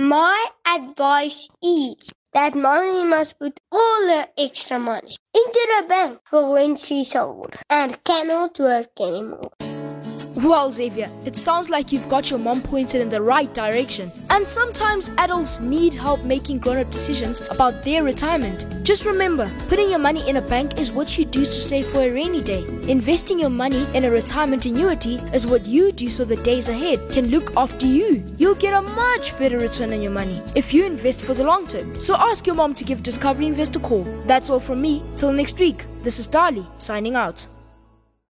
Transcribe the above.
My advice is that mommy must put all her extra money into the bank for when she's old and cannot work anymore. Well, Xavier, it sounds like you've got your mom pointed in the right direction. And sometimes adults need help making grown up decisions about their retirement. Just remember, putting your money in a bank is what you do to save for a rainy day. Investing your money in a retirement annuity is what you do so the days ahead can look after you. You'll get a much better return on your money if you invest for the long term. So ask your mom to give Discovery Invest a call. That's all from me. Till next week, this is Dali signing out.